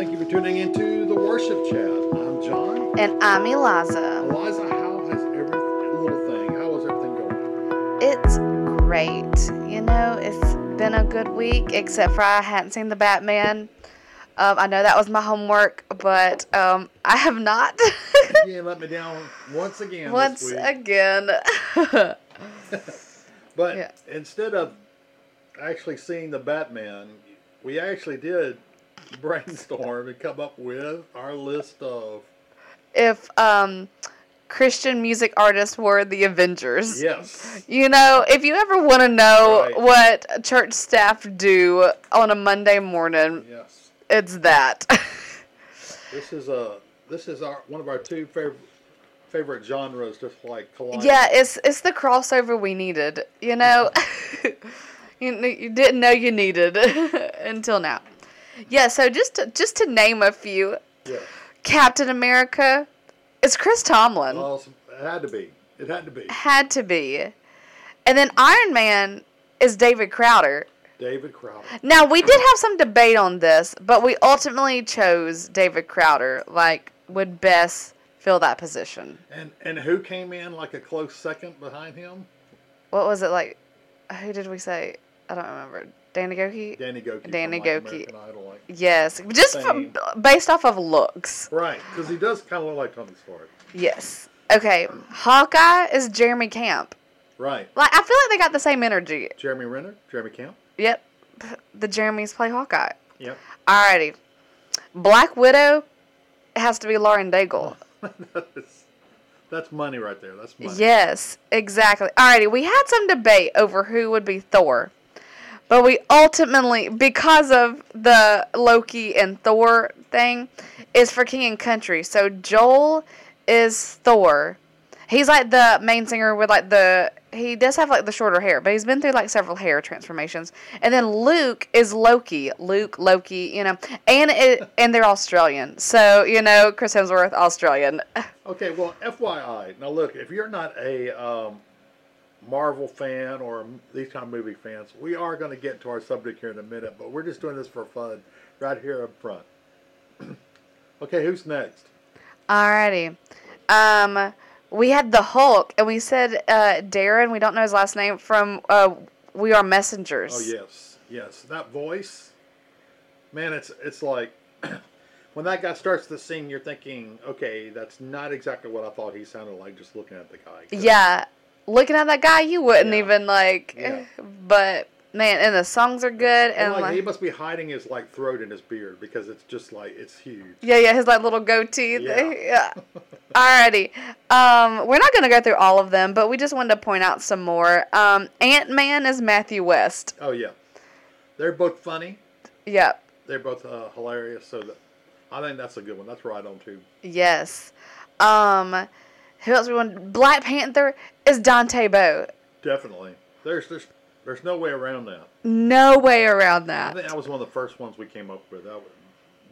Thank you for tuning into the worship chat. I'm John. And I'm Eliza. Eliza, how has every little thing, how is everything going? It's great. You know, it's been a good week, except for I hadn't seen the Batman. Um, I know that was my homework, but um, I have not. you let me down once again. Once again. But Yeah. instead of actually seeing the Batman, we actually did brainstorm and come up with our list of if um, Christian music artists were the Avengers. yes. You know, if you ever want to know Right. what church staff do on a Monday morning, Yes. it's that. This is a this is our one of our two favorite favorite genres, just like colliding. Yeah, it's it's the crossover we needed. You know, you, you didn't know you needed until now. Yeah, so just to, just to name a few, Yes. Captain America, it's Chris Tomlin. Well, it had to be. It had to be. Had to be, and then Iron Man is David Crowder. David Crowder. Now we did have some debate on this, but we ultimately chose David Crowder. Like would best fill that position. And and who came in like a close second behind him? What was it like? Who did we say? I don't remember. Danny Gokey. Danny Gokey. Danny from, like, Gokey. Idol, like- Yes, just from, based off of looks. Right, because he does kind of look like Tony Stark. Yes. Okay. Hawkeye is Jeremy Camp. Right. Like I feel like they got the same energy. Jeremy Renner, Jeremy Camp. Yep. The Jeremys play Hawkeye. Yep. Alrighty. Black Widow has to be Lauren Daigle. that's, that's money right there. That's money. Yes, exactly. Alrighty, we had some debate over who would be Thor. But we ultimately, because of the Loki and Thor thing, is for King and Country. So Joel is Thor. He's like the main singer with like the he does have like the shorter hair, but he's been through like several hair transformations. And then Luke is Loki. Luke, Loki, you know, and it and they're Australian. So you know, Chris Hemsworth, Australian. Okay, well, FYI. Now, look, if you're not a um, Marvel fan or these kind of movie fans, we are going to get to our subject here in a minute, but we're just doing this for fun right here up front. okay, who's next? Alrighty. Um, we had the Hulk, and we said uh, Darren. We don't know his last name from uh, We Are Messengers. Oh yes, yes. That voice, man, it's it's like when that guy starts to sing, you're thinking, okay, that's not exactly what I thought he sounded like just looking at the guy. Yeah. Looking at that guy, you wouldn't Yeah. even like. Yeah. But man, and the songs are good, And like, like, he must be hiding his like throat in his beard because it's just like it's huge. yeah, yeah, his like little goatee. Yeah. Yeah. Alrighty. Um, we're not gonna go through all of them, but we just wanted to point out some more. Um, Ant Man is Matthew West. Oh yeah, they're both funny. Yep. They're both uh, hilarious. So that, I think that's a good one. That's right on too. Yes. Um, who else we want? Black Panther is Dante Bowe. Definitely. There's there's there's no way around that. No way around that. I think that was one of the first ones we came up with. That was,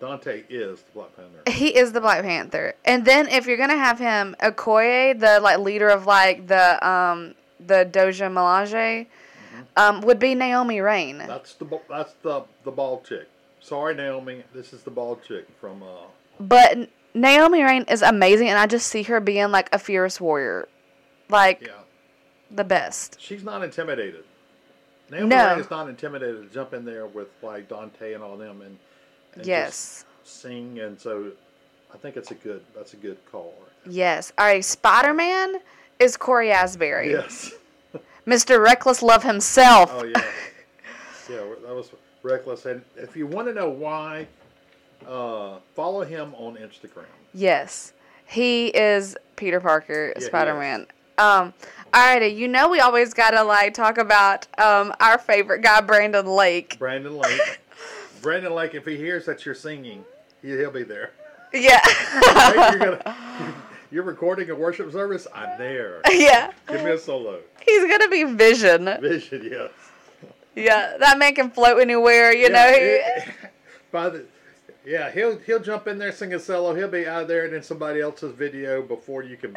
Dante is the Black Panther. He is the Black Panther. And then if you're gonna have him, Okoye, the like leader of like the um the Dora Milaje, um, would be Naomi Raine. That's the that's the the bald chick. Sorry, Naomi. This is the bald chick from. Uh, But Naomi Raine is amazing, and I just see her being like a fierce warrior, like yeah, the best. she's not intimidated. Naomi No. Is not intimidated to jump in there with like Dante and all them and, and Yes. just sing. And so, I think it's a good. That's a good call. Yes. All right. Spider Man is Cory Asbury. Yes. Mr. Reckless Love himself. Oh yeah, yeah. That was reckless. And if you want to know why, uh, follow him on Instagram. Yes, he is Peter Parker, is. Spider Man. Um, alrighty, you know we always gotta like talk about um our favorite guy, Brandon Lake. Brandon Lake. Brandon Lake. If he hears that you're singing, he, he'll be there. Yeah, you're gonna. You're recording a worship service. I'm there. yeah. Give me a solo. He's gonna be Vision. Vision, yes. Yeah, that man can float anywhere. You Yeah, know. It- by the, yeah, he'll he'll jump in there sing a solo. He'll be out there and in somebody else's video before you can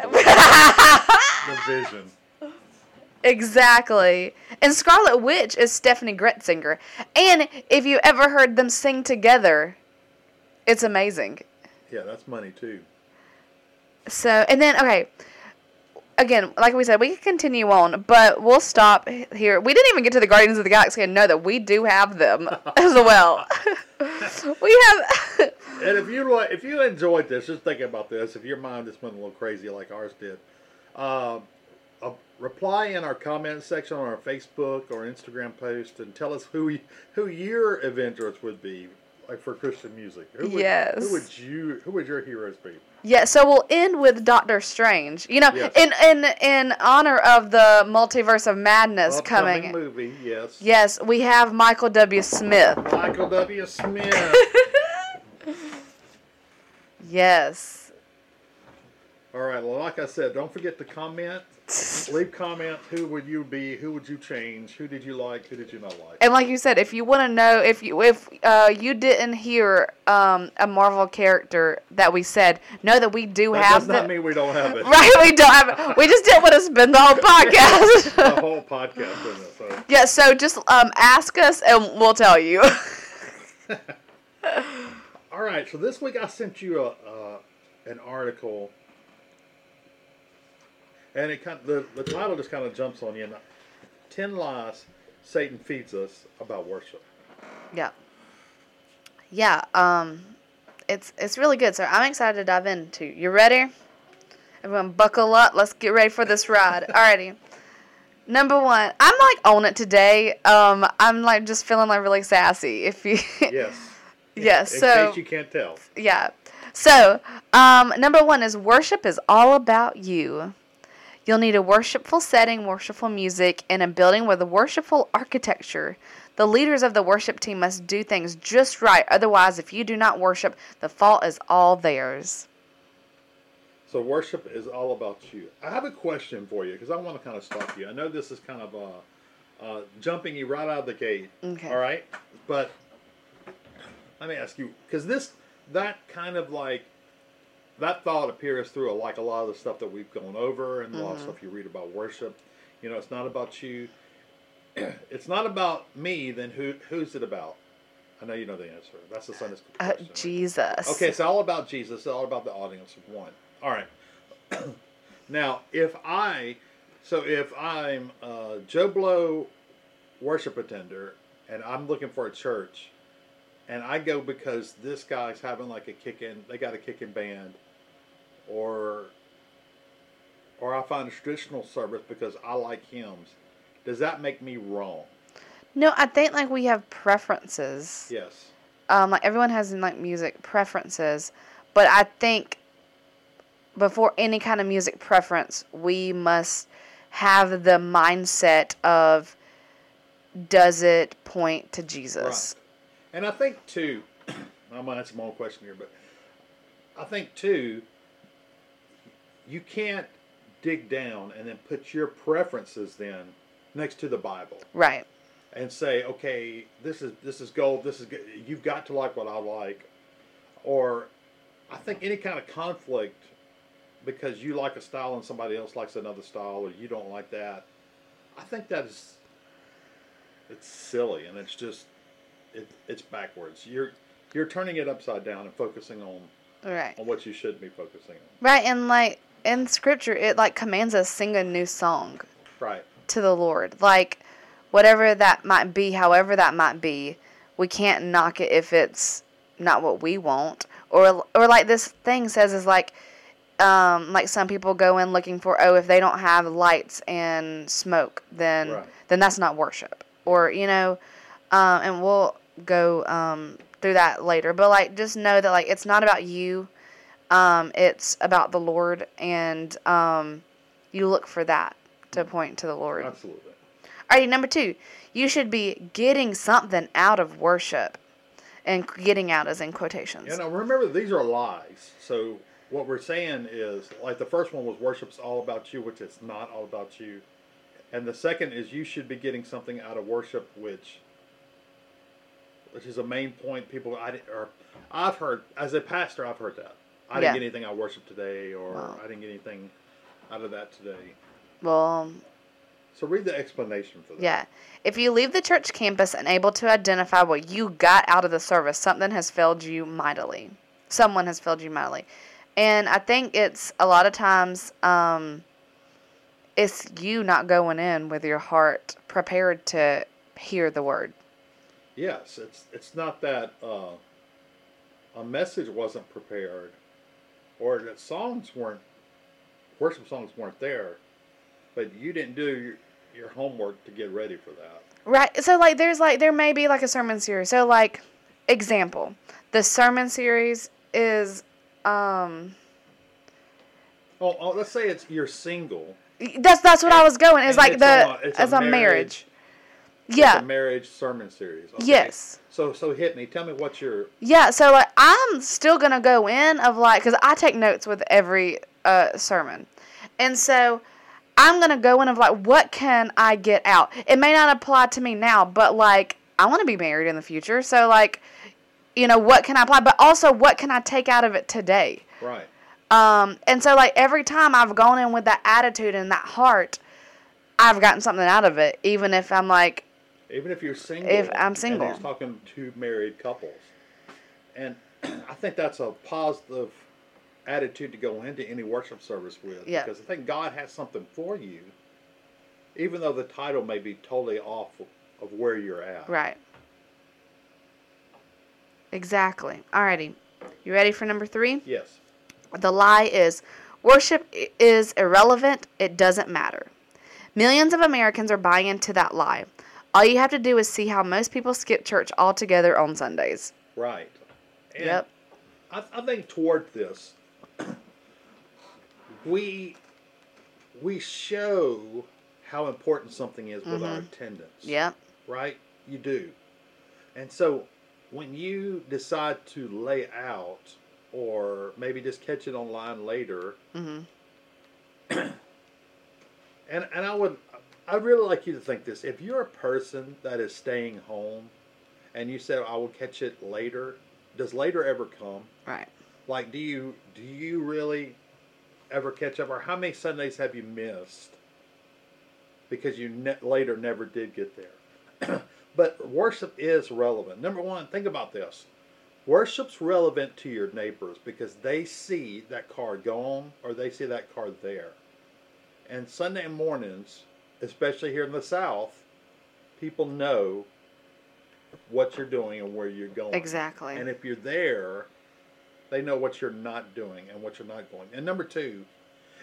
the vision. Exactly. And Scarlet Witch is Steffany Gretzinger. And if you ever heard them sing together, It's amazing. Yeah, that's money too. So, and then, okay. Again, like we said, we can continue on, but we'll stop here. We didn't even get to the Guardians of the Galaxy and know that we do have them as well. we have. And if you if you enjoyed this, just think about this. If your mind just went a little crazy like ours did, uh, reply in our comment section on our Facebook or Instagram post and tell us who who your Avengers would be, like for Christian music. Who would, Yes. Who would you? Who would your heroes be? Yeah, so we'll end with Doctor Strange. You know, Yes. in in in honor of the multiverse of madness Upcoming coming. movie, yes. Yes, we have Michael W. Smith. Michael W. Smith. Yes. All right. Well, like I said, don't forget to comment. Leave comments. Who would you be? Who would you change? Who did you like? Who did you not like? And like you said, if you want to know if you if uh, you didn't hear um, a Marvel character that we said, know that we do That have does not the- mean we don't have it. Right, we don't have it. We just didn't want to spend the whole podcast. the whole podcast in it. So. yeah, so just um, ask us and we'll tell you. All right. So this week I sent you a uh, an article, and it kind the the title just kind of jumps on you. And Ten lies Satan feeds us about worship. yeah. Yeah, um it's it's really good, so I'm excited to dive into. You ready? Everyone buckle up. Let's get ready for this ride. Alrighty. Number one, I'm like on it today. Um, I'm like just feeling like really sassy. If you, Yes. yeah. In So case you can't tell. yeah. So, um, number one is worship is all about you. You'll need a worshipful setting, worshipful music, and a building with a worshipful architecture. The leaders of the worship team must do things just right. Otherwise, if you do not worship, the fault is all theirs. So worship is all about you. I have a question for you because I want to kind of stop you. I know this is kind of uh, uh, jumping you right out of the gate. Okay. All right, but let me ask you because this that kind of like that thought appears through like a lot of the stuff that we've gone over and a lot of stuff you read about worship. You know, it's not about you. it's not about me. Then who who's it about? I know you know the answer. That's the Sunday school Uh, question. right? Jesus. Okay, it's all about Jesus. It's all about the audience of one. All right. now, if I, so if I'm a Joe Blow worship attender and I'm looking for a church, and I go because this guy's having like a kick in, they got a kick in band, or or I find a traditional service because I like hymns, does that make me wrong? No, I think like we have preferences. Yes. um, like everyone has like music preferences, but I think before any kind of music preference, we must have the mindset of does it point to Jesus? And I think too, I'm gonna answer my own question here, but I think too, you can't dig down and then put your preferences then next to the Bible Right. and say, okay, this is this is gold. This is good. you've got to like what I like, or I think any kind of conflict because you like a style and somebody else likes another style, or you don't like that. I think that is it's silly and it's just it, it's backwards. You're you're turning it upside down and focusing on Right. on what you should be focusing on. Right. And like in scripture, it like commands us sing a new song Right. to the Lord. Like whatever that might be, however that might be, we can't knock it if it's not what we want. Or or like this thing says is like um like some people go in looking for oh if they don't have lights and smoke then Right. then that's not worship. Or you know um and we'll go um through that later. But like just know that like it's not about you. Um it's about the Lord and um you look for that to point to the Lord. Absolutely. Alrighty, number two, you should be getting something out of worship. And getting out is in quotations. You know, remember these are lies. So what we're saying is, like the first one was worship's all about you, which it's not all about you. And the second is you should be getting something out of worship, which, which is a main point. People, I or I've heard as a pastor, I've heard that I didn't get anything I of worship today, or Wow. I didn't get anything out of that today. Well, So read the explanation for that. yeah. If you leave the church campus unable to identify what you got out of the service, something has failed you mightily. someone has failed you mightily. And I think it's a lot of times um, it's you not going in with your heart prepared to hear the word. Yes, it's it's not that uh, a message wasn't prepared, or that songs weren't worship songs weren't there, but you didn't do your, your homework to get ready for that. Right. So like there's like there may be like a sermon series. So like example, the sermon series is um Oh, oh let's say it's you're single. that's that's what I was going. It's like it's the a- it's as a marriage. marriage- Yeah. a marriage sermon series. okay? Yes. So so hit me. Tell me what your Yeah, so like I'm still gonna go in of like because I take notes with every uh, sermon, and so I'm gonna go in of like what can I get out. It may not apply to me now, but like I want to be married in the future, so like you know what can I apply, but also what can I take out of it today. right. Um, and so like every time I've gone in with that attitude and that heart, I've gotten something out of it, even if I'm like Even if you're single. If I'm And single. he's talking to married couples. And I think that's a positive attitude to go into any worship service with. Yeah. Because I think God has something for you, even though the title may be totally off of where you're at. right. Exactly. Alrighty, you ready for number three? Yes. The lie is worship is irrelevant, it doesn't matter. Millions of Americans are buying into that lie. All you have to do is see how most people skip church altogether on Sundays. Right. And Yep. I, I think toward this, we we show how important something is with our attendance. Yep. right? You do. And so when you decide to lay out or maybe just catch it online later, Mhm. and and I would I'd really like you to think this. If you're a person that is staying home and you say I will catch it later, does later ever come? Right. Like do you do you really ever catch up or how many Sundays have you missed because you ne- later never did get there? but worship is relevant. Number 1, think about this. Worship's relevant to your neighbors because they see that car gone or they see that car there. And Sunday mornings, especially here in the South, people know what you're doing and where you're going. Exactly. And if you're there, they know what you're not doing and what you're not going. And number two,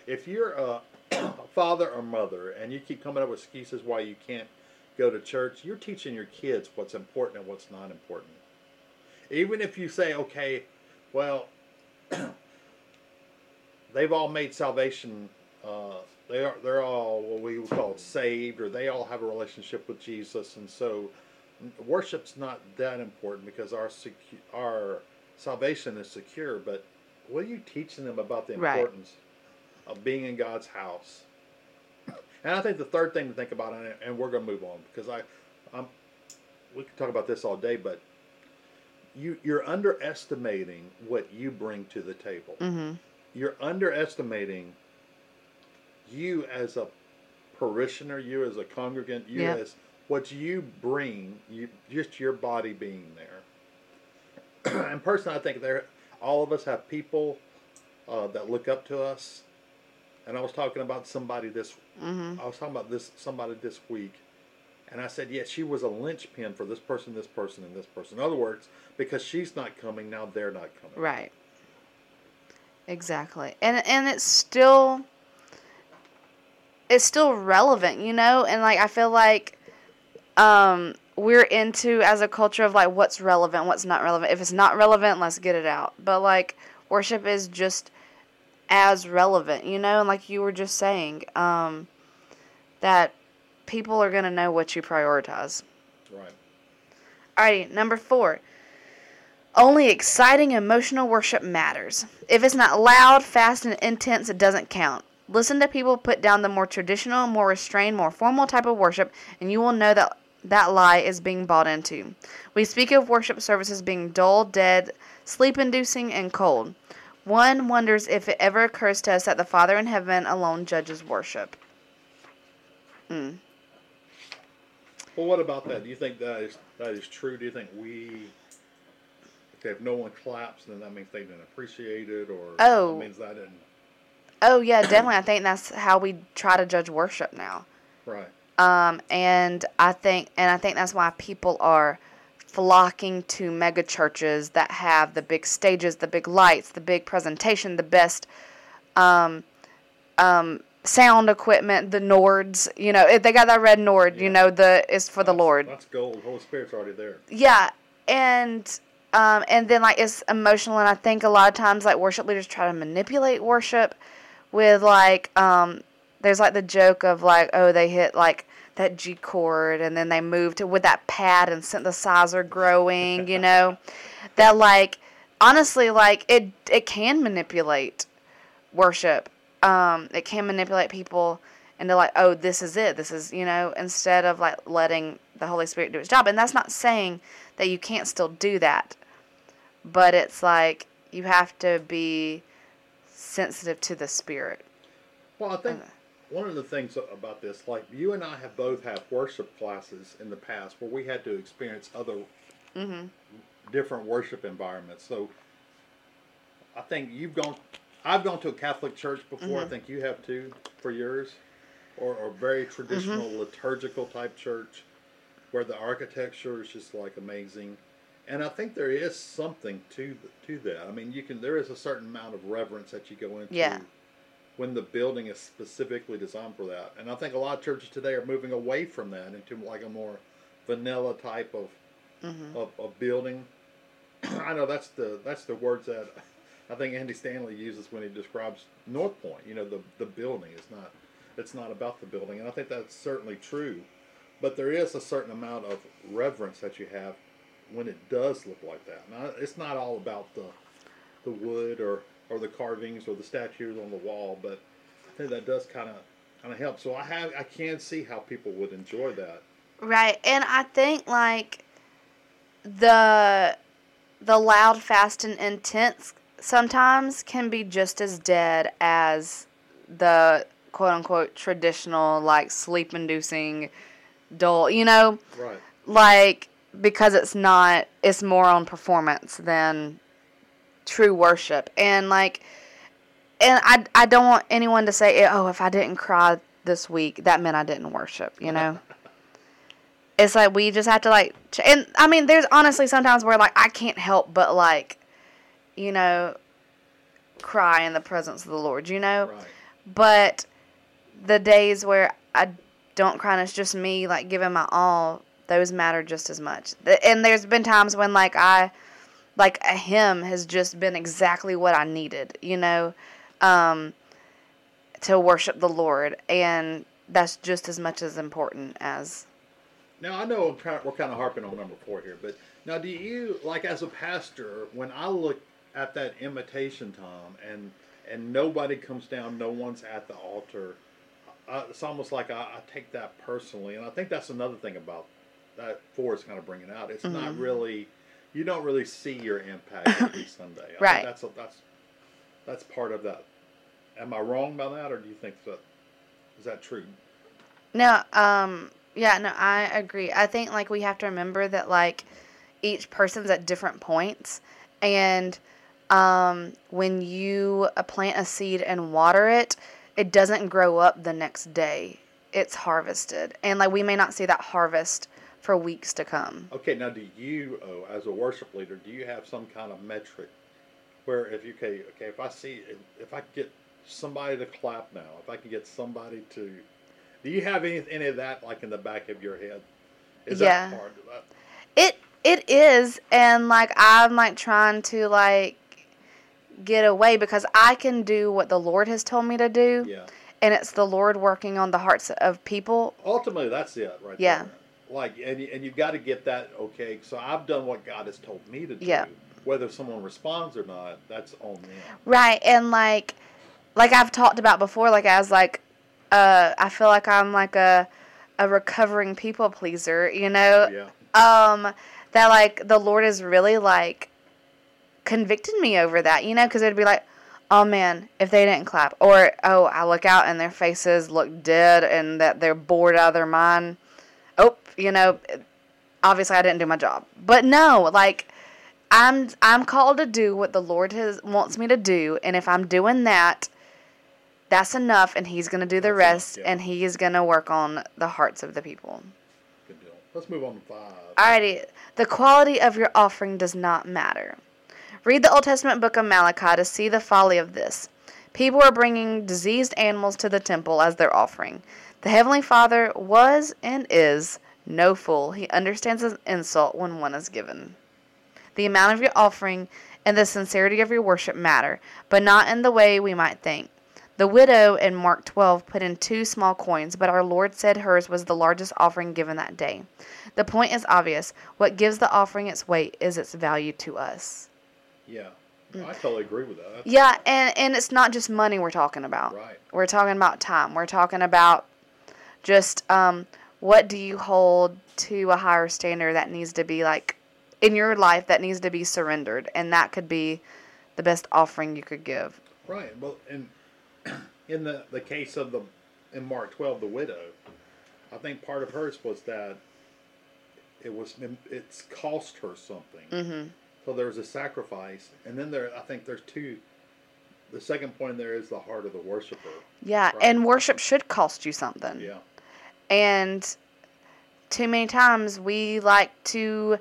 if you're a, father or mother and you keep coming up with excuses why you can't go to church, you're teaching your kids what's important and what's not important. Even if you say, okay, well, they've all made salvation. Uh, they are they're all what we would call saved, or they all have a relationship with Jesus, and so worship's not that important because our secu- our salvation is secure. But what are you teaching them about the Right. importance of being in God's house? And I think the third thing to think about, and- and we're going to move on because I, I'm, we could talk about this all day, but you you're underestimating what you bring to the table. mm-hmm. You're underestimating you as a parishioner, you as a congregant, you Yeah. as what you bring, you just your body being there. and personally, I think there, all of us have people uh, that look up to us. And I was talking about somebody this. Mm-hmm. I was talking about this somebody this week, and I said, "Yeah, she was a linchpin for this person, this person, and this person." In other words, because she's not coming, now they're not coming. Right. Exactly. And and it's still it's still relevant, you know? And like I feel like um we're into as a culture of like what's relevant, what's not relevant. If it's not relevant, let's get it out. But like worship is just as relevant, you know? And like you were just saying, um that people are going to know what you prioritize. Right. Alrighty, number four. Only exciting emotional worship matters. If it's not loud, fast, and intense, it doesn't count. Listen to people put down the more traditional, more restrained, more formal type of worship, and you will know that that lie is being bought into. We speak of worship services being dull, dead, sleep inducing, and cold. One wonders if it ever occurs to us that the Father in heaven alone judges worship. Mm. Well, what about that? Do you think that is that is true? Do you think we if no one claps, then that means they didn't appreciate it, or Oh. that means I didn't. Oh yeah, definitely. I think that's how we try to judge worship now. Right. Um, and I think, and I think that's why people are flocking to mega churches that have the big stages, the big lights, the big presentation, the best um, um, sound equipment, the Nords. You know, if they got that red Nord. You know, the is for the Lord. That's gold. Holy Spirit's already there. Yeah, and um, and then like it's emotional, and I think a lot of times like worship leaders try to manipulate worship with like um, there's like the joke of like oh they hit like that G chord and then they moved to with that pad and synthesizer growing, you know, that like honestly like it it can manipulate worship. Um, it can manipulate people into like, oh, this is it. This is you know, instead of like letting the Holy Spirit do its job. And that's not saying that you can't still do that, but it's like you have to be sensitive to the Spirit. Well, I think Okay. one of the things about this, like you and I have both had worship classes in the past where we had to experience other hmm different worship environments. So I think you've gone, I've gone to a Catholic church before. I Mhm. think you have too for yours, or a very traditional liturgical type church where the architecture is just like amazing. And I think there is something to to that. I mean, you can there is a certain amount of reverence that you go into Yeah. when the building is specifically designed for that. And I think a lot of churches today are moving away from that into like a more vanilla type of hmm of, of building. I know that's the that's the words that I think Andy Stanley uses when he describes North Point. You know, the the building is not it's not about the building, and I think that's certainly true. But there is a certain amount of reverence that you have when it does look like that. Now, it's not all about the the wood or or the carvings or the statues on the wall, but I think that does kind of kind of help. So I have I can see how people would enjoy that. Right, and I think like the the loud, fast, and intense sometimes can be just as dead as the quote unquote traditional like sleep inducing dull. You know, Right. like because it's not it's more on performance than true worship. And like and I, I don't want anyone to say oh if i didn't cry this week that meant i didn't worship you know? It's like we just have to like ch- and i mean there's honestly sometimes where like i can't help but like you know cry in the presence of the lord you know? Right. but the days where I don't cry and it's just me like giving my all, those matter just as much. And there's been times when like I like a hymn has just been exactly what I needed, you know, um, to worship the Lord, and that's just as much as important as Now I know we're kind of harping on number four here, but now do you like as a pastor when I look at that invitation time and and nobody comes down, no one's at the altar. Uh, it's almost like I, I take that personally, and I think that's another thing about that four is kind of bringing out. It's not Mhm. really you don't really see your impact every Sunday. I Right. that's a, that's that's part of that. Am I wrong by that, or do you think that is that true? No, um, yeah, no, I agree. I think like we have to remember that like each person's at different points, and um, when you uh, plant a seed and water it, it doesn't grow up the next day. It's harvested, and like we may not see that harvest for weeks to come. Okay, now do you, oh, as a worship leader, do you have some kind of metric where if you okay, okay, if I see if, if I get somebody to clap now, if I can get somebody to, do you have any any of that like in the back of your head? Is Yeah. that part of that? It it is, and like I'm like trying to like get away because I can do what the Lord has told me to do. Yeah. and it's the Lord working on the hearts of people. Ultimately, that's it, right Yeah. there. Like, and and you've got to get that okay. So I've done what God has told me to do. Yeah. Whether someone responds or not, that's on them. Right, and like like I've talked about before, like as like uh I feel like I'm like a a recovering people pleaser, you know? Yeah. Um that like the Lord is really like convicted me over that, you know, because it'd be like, oh man, if they didn't clap, or oh, I look out and their faces look dead and that they're bored out of their mind. You know, obviously I didn't do my job. But no, like I'm I'm called to do what the Lord has wants me to do, and if I'm doing that, that's enough, and He's gonna do the That's rest, yeah. and He is gonna work on the hearts of the people. Good deal. Let's move on to five. Alrighty, the quality of your offering does not matter. Read the Old Testament book of Malachi to see the folly of this. People are bringing diseased animals to the temple as their offering. The Heavenly Father was and is no fool. He understands an insult when one is given. The amount of your offering and the sincerity of your worship matter, but not in the way we might think. The widow in Mark 12 put in two small coins, but our Lord said hers was the largest offering given that day. The point is obvious. What gives the offering its weight is its value to us. Yeah. I totally agree with that. That's Yeah, and, and it's not just money we're talking about. Right. We're talking about time. We're talking about just um, what do you hold to a higher standard that needs to be like in your life that needs to be surrendered, and that could be the best offering you could give. Right. Well, in in the the case of the in Mark twelve, the widow, I think part of hers was that it was it's cost her something. Mm-hmm. So there was a sacrifice, and then there I think there's two. The second point there is the heart of the worshiper. Yeah, Right. and worship should cost you something. Yeah. And too many times we like to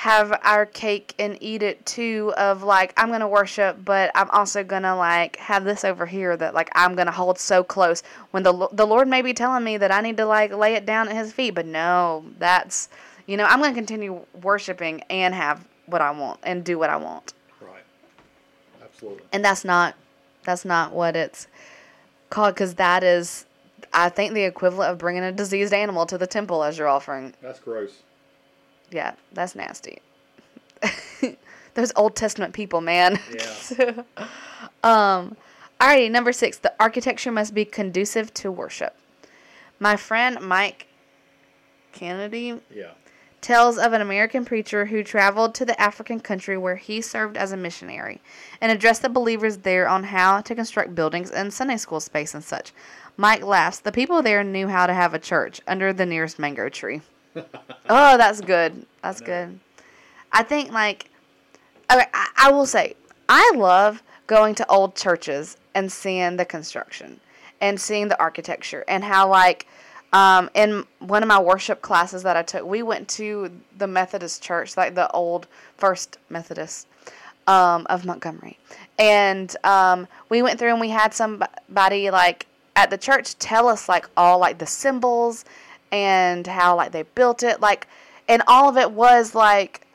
have our cake and eat it too of like I'm going to worship but I'm also going to like have this over here that like I'm going to hold so close when the the Lord may be telling me that I need to like lay it down at his feet but no that's you know I'm going to continue worshiping and have what I want and do what I want Right. Absolutely. and that's not that's not what it's called cuz that is I think the equivalent of bringing a diseased animal to the temple as your offering That's gross. yeah, that's nasty. Those Old Testament people, man. Yeah. um, alrighty, number six. The architecture must be conducive to worship. My friend Mike Kennedy Yeah. tells of an American preacher who traveled to the African country where he served as a missionary and addressed the believers there on how to construct buildings and Sunday school space and such. Mike laughs. The people there knew how to have a church under the nearest mango tree. oh, that's good. That's I good. I think like okay, I, I will say I love going to old churches and seeing the construction and seeing the architecture and how like um, in one of my worship classes that I took, we went to the Methodist church, like the old First Methodist um, of Montgomery, and um, we went through and we had somebody like at the church tell us like all like the symbols and how like they built it, like, and all of it was like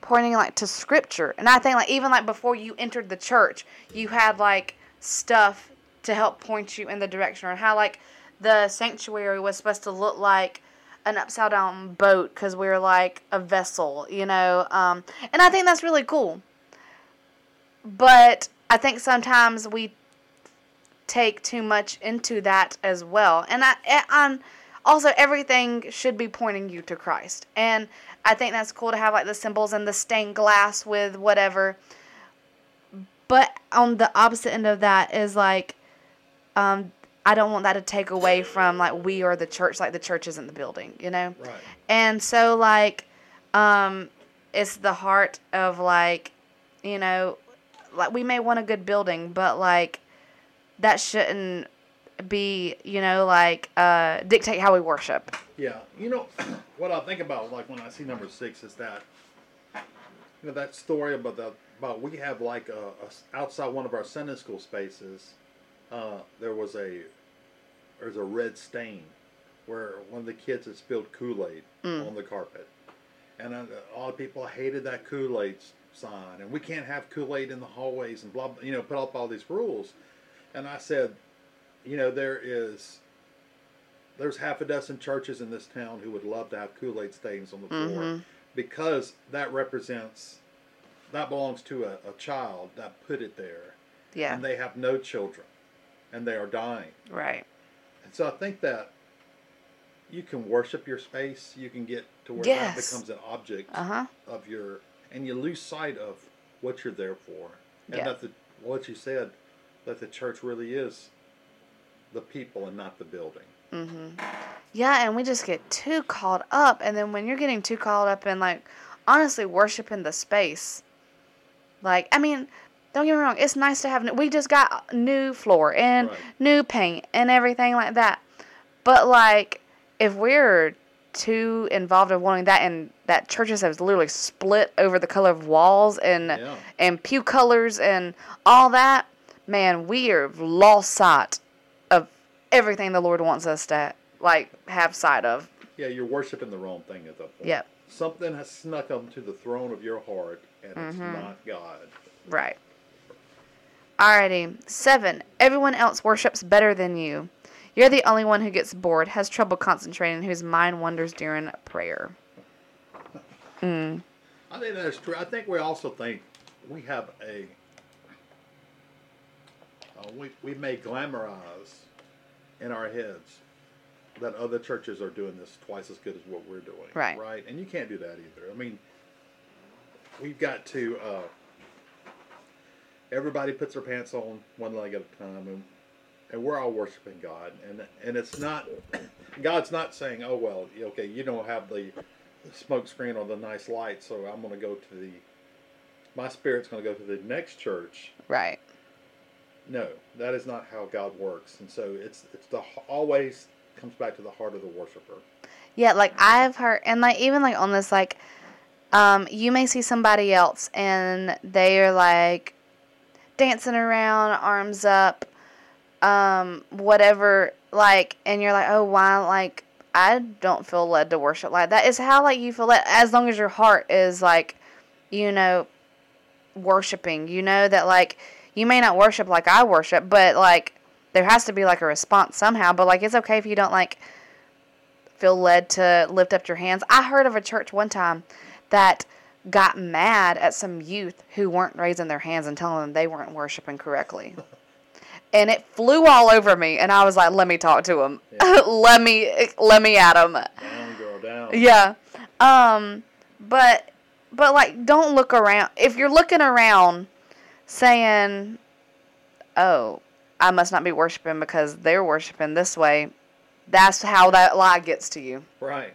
pointing like to scripture. And I think like even like before you entered the church, you had like stuff to help point you in the direction or how like the sanctuary was supposed to look like an upside down boat because we are like a vessel, you know. Um, and I think that's really cool. But I think sometimes we take too much into that as well. And I, and also everything should be pointing you to Christ. And I think that's cool to have like the symbols and the stained glass with whatever. But on the opposite end of that is like, um, I don't want that to take away from like we are the church, like the church isn't the building, you know? Right. And so like um it's the heart of like you know like we may want a good building but like that shouldn't be you know like uh dictate how we worship. Yeah, you know what I think about like when I see number six is that you know that story about the about we have like a, a outside one of our Sunday school spaces. Uh, there was a there's a red stain where one of the kids had spilled Kool Aid on the carpet, and uh, a lot of people hated that Kool Aid sign, and we can't have Kool Aid in the hallways and blah, blah you know put up all these rules, and I said, you know there is there's half a dozen churches in this town who would love to have Kool-Aid stains on the floor Mhm. because that represents that belongs to a, a child that put it there Yeah. and they have no children and they are dying right. and so i think that you can worship your space you can get to where Yes. that becomes an object Uh-huh. of your and you lose sight of what you're there for and Yeah. that the what you said that the church really is the people and not the building Mhm. Yeah, and we just get too caught up and then when you're getting too caught up in like honestly worshiping the space, Like, I mean, don't get me wrong, it's nice to have. We just got new floor and Right. new paint and everything like that. But like, if we're too involved in wanting that, and that churches have literally split over the color of walls and Yeah. and pew colors and all that, man, we are lost sight of everything the Lord wants us to like have sight of. Yeah, you're worshiping the wrong thing at that point. Yep. Something has snuck up to the throne of your heart, and it's Mm-hmm. not God. Right. Alrighty. Seven. Everyone else worships better than you. You're the only one who gets bored, has trouble concentrating, whose mind wanders during prayer. Mm. I think that's true. I think we also think we have a uh, we we may glamorize in our heads that other churches are doing this twice as good as what we're doing. Right. Right. And you can't do that either. I mean, we've got to. Uh, everybody puts their pants on one leg at a time, and and we're all worshiping God, and and it's not. God's not saying, "Oh well, okay, you don't have the smoke screen or the nice light, so I'm going to go to the my spirit's going to go to the next church. Right. No, that is not how God works, and so it's it's the always comes back to the heart of the worshiper. Yeah, like I've heard, and like even like on this, like, um, you may see somebody else and they are like dancing around, arms up, um, whatever, like, and you're like, oh, why? Like, I don't feel led to worship like that. Is how like you feel led, as long as your heart is like, you know, worshiping. You know that like you may not worship like I worship, but like there has to be like a response somehow. But like it's okay if you don't like feel led to lift up your hands. I heard of a church one time that got mad at some youth who weren't raising their hands and telling them they weren't worshiping correctly. And it flew all over me, and I was like, "Let me talk to him. Yeah. let me, let me at him." Down, girl, down. Yeah. Um, but but like don't look around. If you're looking around saying, "Oh, I must not be worshiping because they're worshiping this way." That's how that lie gets to you. Right.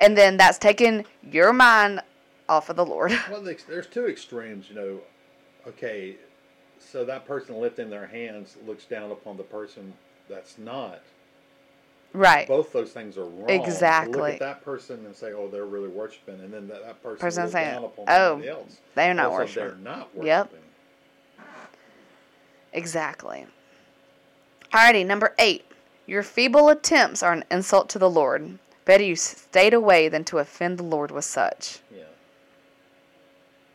And then that's taking your mind off of the Lord. Well, there's there's two extremes, you know. Okay, so that person lifting their hands looks down upon the person that's not. Right. Both those things are wrong. Exactly. Look at that person and say, "Oh, they're really worshiping," and then that, that person, Person looks saying, down upon "Oh, somebody else. They're not Also, worshiping. They're not worshiping. Yep. Exactly. Alrighty, number eight. Your feeble attempts are an insult to the Lord. Better you stayed away than to offend the Lord with such. Yeah.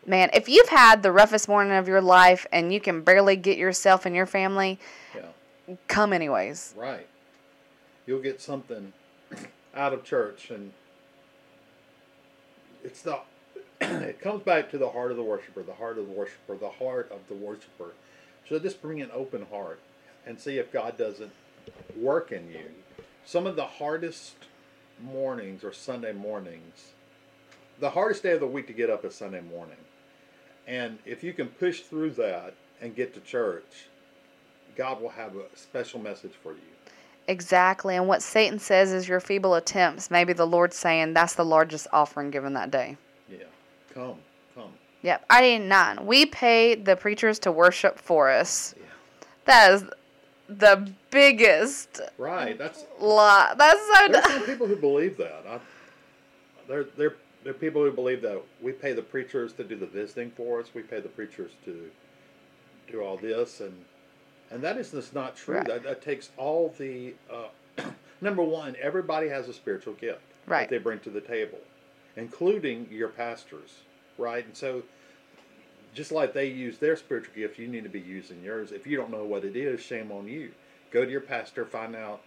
Man, if you've had the roughest morning of your life and you can barely get yourself and your family, Yeah. come anyways. Right. You'll get something out of church, and it's the. it comes back to the heart of the worshiper, the heart of the worshiper, the heart of the worshiper. So just bring an open heart and see if God doesn't work in you. Some of the hardest mornings or Sunday mornings, the hardest day of the week to get up is Sunday morning. And if you can push through that and get to church, God will have a special message for you. Exactly. And what Satan says is your feeble attempts. Maybe the Lord's saying that's the largest offering given that day. Yeah. Come, come. Yep. I Item nine. We pay the preachers to worship for us. Yeah. That is the biggest Right. That's Lot. That's so. there's some people who believe that. I, there, there, there are people who believe that we pay the preachers to do the visiting for us. We pay the preachers to do all this, and and that is just not true. Right. That, that takes all the. Uh, number one, everybody has a spiritual gift Right. that they bring to the table, including your pastors. Right, and so just like they use their spiritual gift, you need to be using yours. If you don't know what it is, shame on you. Go to your pastor, find out,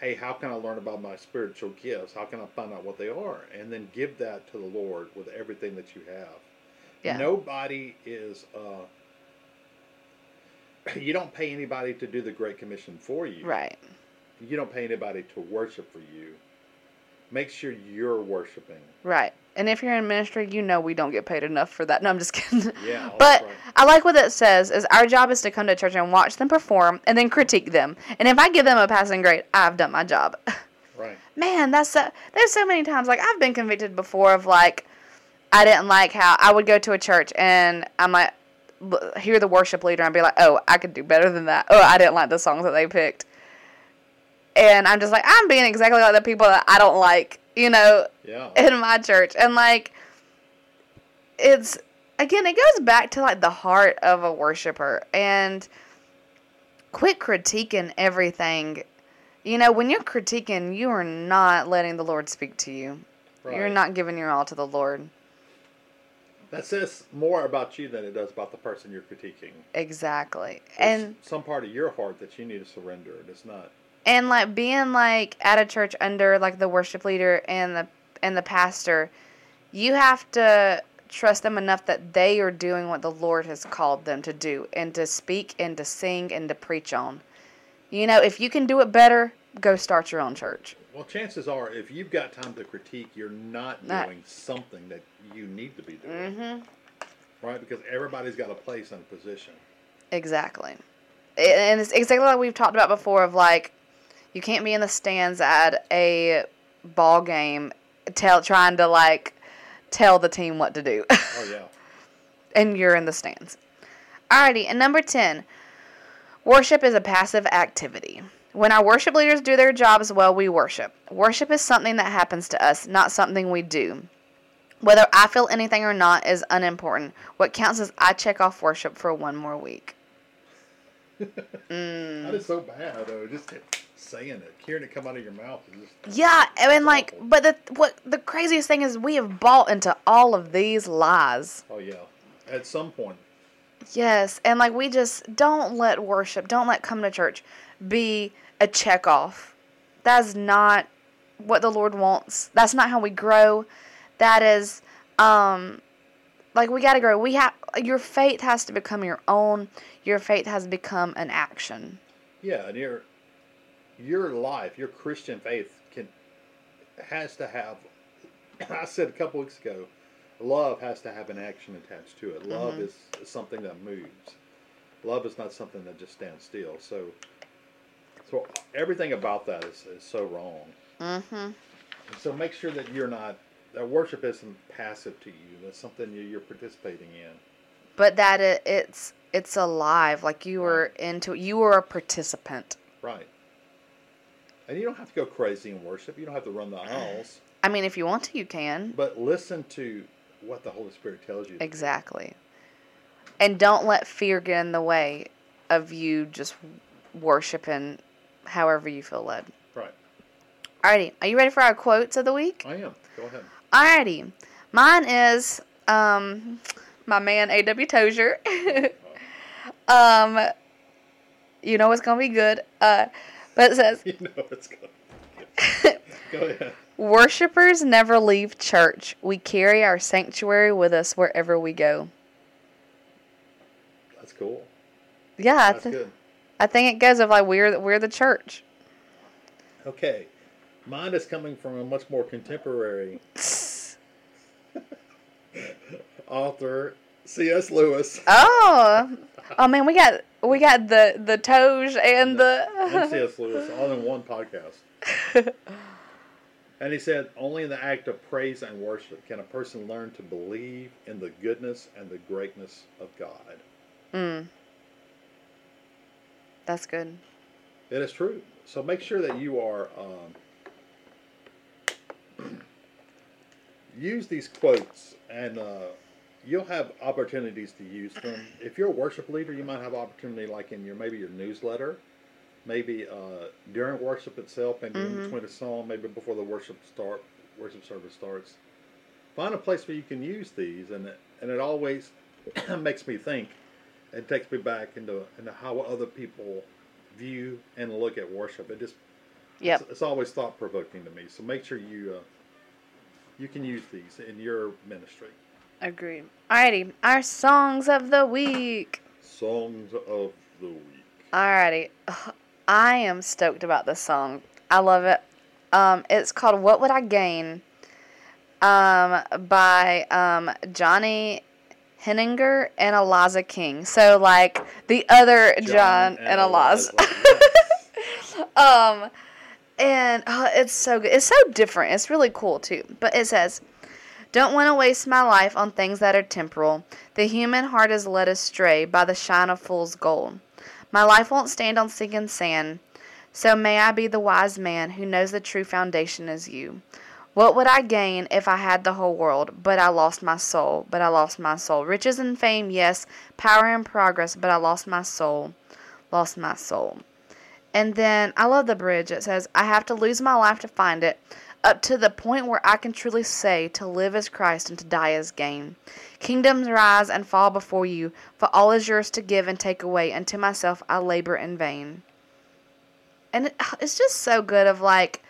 hey, how can I learn about my spiritual gifts? How can I find out what they are? And then give that to the Lord with everything that you have. Yeah. Nobody is, uh, you don't pay anybody to do the Great Commission for you. Right. You don't pay anybody to worship for you. Make sure you're worshiping. Right. And if you're in ministry, you know we don't get paid enough for that. No, I'm just kidding. Yeah, But right. I like what it says is our job is to come to church and watch them perform and then critique them. And if I give them a passing grade, I've done my job. Right. Man, that's so, there's so many times like I've been convicted before of like I didn't like how I would go to a church and I might l- hear the worship leader and be like, "Oh, I could do better than that." Oh, I didn't like the songs that they picked. And I'm just like, I'm being exactly like the people that I don't like, you know, Yeah. in my church. And like it's again, it goes back to like the heart of a worshiper and quit critiquing everything. You know, when you're critiquing, you are not letting the Lord speak to you. You're not giving your all to the Lord. That says more about you than it does about the person you're critiquing. Exactly. There's And some part of your heart that you need to surrender. and It's not. and like being like at a church under like the worship leader and the and the pastor, you have to trust them enough that they are doing what the Lord has called them to do and to speak and to sing and to preach on. You know, if you can do it better, go start your own church. Well, chances are, if you've got time to critique, you're not Not- doing something that you need to be doing, Mm-hmm. right? Because everybody's got a place and a position. Exactly. And it's exactly like we've talked about before of like you can't be in the stands at a ball game tell trying to like tell the team what to do. Oh yeah. and you're in the stands. Alrighty, and number 10. Worship is a passive activity. When our worship leaders do their jobs well, we worship. Worship is something that happens to us, not something we do. Whether I feel anything or not is unimportant. What counts is I check off worship for one more week. Mm. That is so bad, though. Just saying it, hearing it come out of your mouth is just. Yeah, I mean, like, but the what the craziest thing is we have bought into all of these lies. Oh yeah. At some point, Yes, and like we just don't let worship, don't let come to church be a check off. That's not what the Lord wants. That's not how we grow. That is um like we got to grow. We have your faith has to become your own. Your faith has become an action. yeah, and your your life, your Christian faith can has to have. I said a couple weeks ago, love has to have an action attached to it. Love Mhm. is, is something that moves. Love is not something that just stands still. So, so everything about that is, is so wrong. Mm-hmm. So make sure that you're not that worship isn't passive to you. That's something you, you're participating in. But that it, it's it's alive. Like you were into you were a participant. Right. And you don't have to go crazy in worship. You don't have to run the aisles. I mean, if you want to, you can. But listen to what the Holy Spirit tells you. Exactly. And don't let fear get in the way of you just worshiping however you feel led. Right. Alrighty, are you ready for our quotes of the week? I am. Go ahead. Alrighty. Mine is um my man A.W. Tozer. um you know it's gonna be good. Uh but it says You know it's good. Go ahead. Worshippers never leave church. We carry our sanctuary with us wherever we go. That's cool. Yeah, That's th- good. I think it goes of like we're we're the church. Okay. Mine is coming from a much more contemporary author, C.S. Lewis. Oh, oh man, we got we got the the Toge and and the C.S. Lewis all in one podcast. And he said, only in the act of praise and worship can a person learn to believe in the goodness and the greatness of God. mm. That's good. It is true. So make sure that you are um, use these quotes, and uh, you'll have opportunities to use them. If you're a worship leader, you might have opportunity, like in your maybe your newsletter, maybe uh, during worship itself, maybe in Mhm. between a song, maybe before the worship start worship service starts. Find a place where you can use these, and it, and it always makes me think. It takes me back into into how other people view and look at worship. It just Yep. it's, it's always thought provoking to me. So make sure you uh, you can use these in your ministry. Agreed. Alrighty, our songs of the week. Songs of the week. Alrighty, I am stoked about this song. I love it. Um, it's called "What Would I Gain," um, by um, Johnny Henninger and Eliza King. So like the other John, and Eliza. um, and oh, it's so good. It's so different. It's really cool too. But it says, Don't want to waste my life on things that are temporal. The human heart is led astray by the shine of fool's gold. My life won't stand on sinking sand. So may I be the wise man who knows the true foundation is you. What would I gain if I had the whole world, but I lost my soul, but I lost my soul? Riches and fame, yes, power and progress, but I lost my soul, lost my soul. And then I love the bridge. It says, I have to lose my life to find it, up to the point where I can truly say, to live as Christ and to die as gain. Kingdoms rise and fall before you, for all is yours to give and take away, and to myself I labor in vain. And it's just so good of like,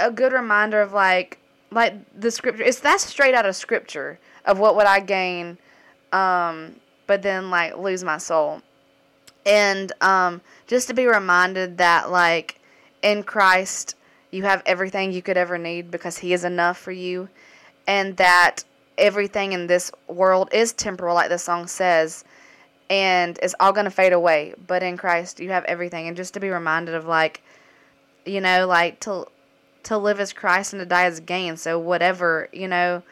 a good reminder of like like the scripture it's that's straight out of scripture of what would I gain um but then like lose my soul. And um just to be reminded that like in Christ you have everything you could ever need because he is enough for you and that everything in this world is temporal like the song says and it's all going to fade away but in Christ you have everything and just to be reminded of like you know like to to live as Christ and to die as gain. So whatever you know,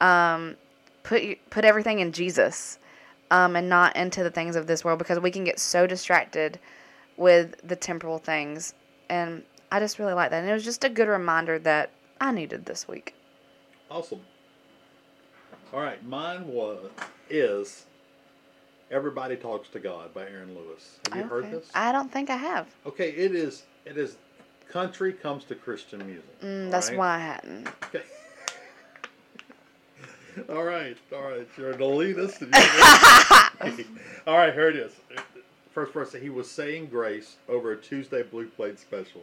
um, put put everything in Jesus, um, and not into the things of this world because we can get so distracted with the temporal things. And I just really like that, and it was just a good reminder that I needed this week. Awesome. All right, mine was is "Everybody Talks to God" by Aaron Lewis. Have you heard this? I don't think I have. Okay, it is. It is. Country comes to Christian music. Mm, that's right? why I hadn't. Okay. all right, all right. You're an elitist. all right, here it is. First verse. He was saying grace over a Tuesday Blue Plate special.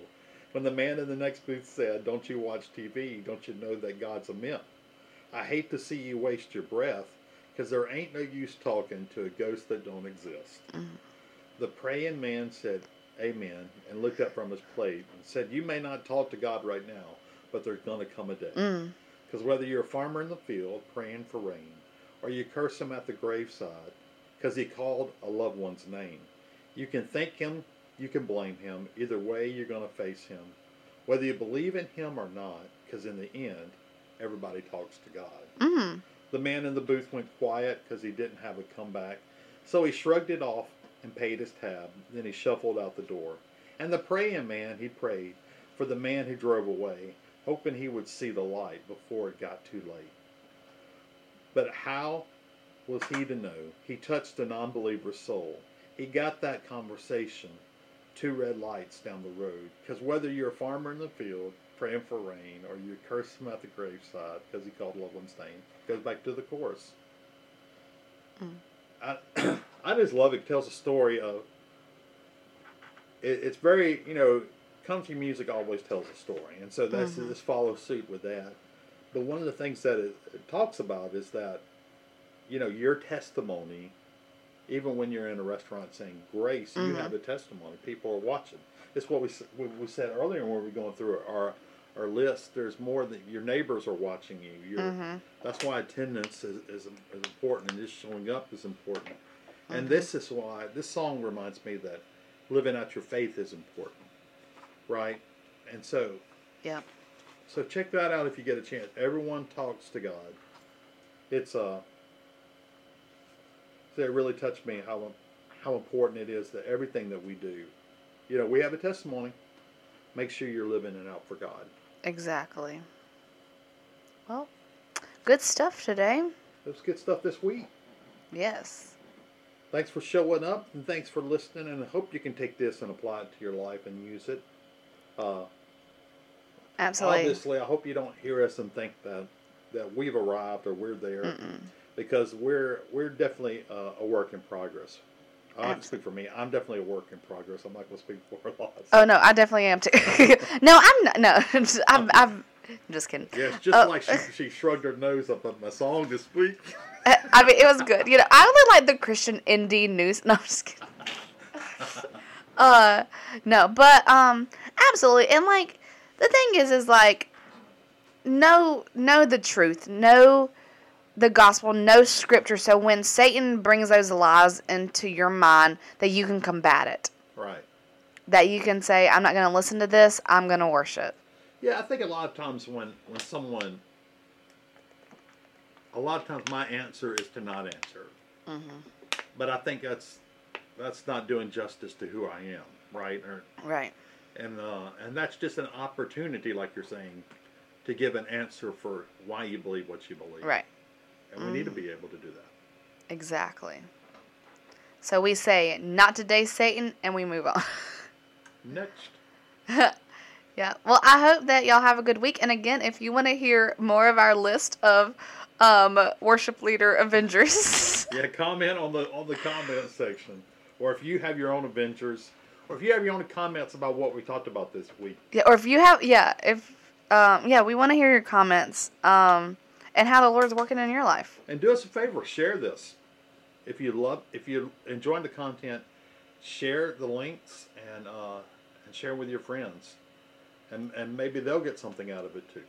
When the man in the next booth said, "Don't you watch TV? Don't you know that God's a myth? I hate to see you waste your breath, 'cause there ain't no use talking to a ghost that don't exist." The praying man said, Amen, and looked up from his plate and said, You may not talk to God right now, but there's going to come a day. Mm. Because whether you're a farmer in the field praying for rain, or you curse him at the graveside because he called a loved one's name, you can thank him, you can blame him. Either way, you're going to face him. Whether you believe in him or not, because in the end, everybody talks to God. Mm. The man in the booth went quiet because he didn't have a comeback. So he shrugged it off and paid his tab. Then he shuffled out the door. And the praying man, he prayed for the man who drove away, hoping he would see the light before it got too late. But how was he to know? He touched a non believer's soul. He got that conversation, two red lights down the road. Because whether you're a farmer in the field praying for rain or you curse him at the graveside because he called loved one's name, goes back to the chorus. Mm. I, I just love it. It tells a story of. It, it's very you know, country music always tells a story, and so that's Mhm. this follows suit with that. But one of the things that it, it talks about is that, you know, your testimony, even when you're in a restaurant saying grace, you Mhm. have a testimony. People are watching. It's what we we said earlier when we were going through our our list. There's more that your neighbors are watching you. Mm-hmm. that's why attendance is, is, is important and just showing up is important. And this is why this song reminds me that living out your faith is important. Right? And so Yep. so check that out if you get a chance. Everyone talks to God. It's uh so it really touched me how how important it is that everything that we do, you know, we have a testimony. Make sure you're living it out for God. Exactly. Well, good stuff today. Let's get stuff this week. Yes. Thanks for showing up and thanks for listening. And I hope you can take this and apply it to your life and use it. Uh, Absolutely. obviously, I hope you don't hear us and think that that we've arrived or we're there, Mm-mm. because we're we're definitely uh, a work in progress. I can speak for me. I'm definitely a work in progress. I'm not going to speak for a lot. Oh no, I definitely am too. no, I'm not. No, I'm. I'm I'm just kidding. Yeah, it's just Oh. like she, she shrugged her nose up at my song this week. I mean, it was good. You know, I only like the Christian indie news. No, I'm just kidding. uh, no, but um, absolutely. And like, the thing is, is like, know know the truth, know the gospel, know scripture. So when Satan brings those lies into your mind, that you can combat it. Right. That you can say, I'm not going to listen to this. I'm going to worship. Yeah, I think a lot of times when when someone a lot of times my answer is to not answer. But I think that's that's not doing justice to who I am, right? Or, Right. and uh, and that's just an opportunity, like you're saying, to give an answer for why you believe what you believe. Right. And we need to be able to do that. Exactly. So we say, not today, Satan, and we move on. Next. yeah. Well, I hope that y'all have a good week. And again, if you want to hear more of our list of um, worship leader Avengers, Yeah, comment on the on the comment section, or if you have your own Avengers, or if you have your own comments about what we talked about this week. yeah, or if you have, yeah, if, um, yeah, we want to hear your comments um, and how the Lord's working in your life. And do us a favor, share this. If you love, if you're enjoying the content, share the links and uh, and share with your friends, and and maybe they'll get something out of it too.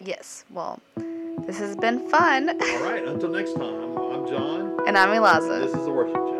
Yes. Well, this has been fun. All right, until next time, I'm John. And I'm Eliza. This is the worship chat.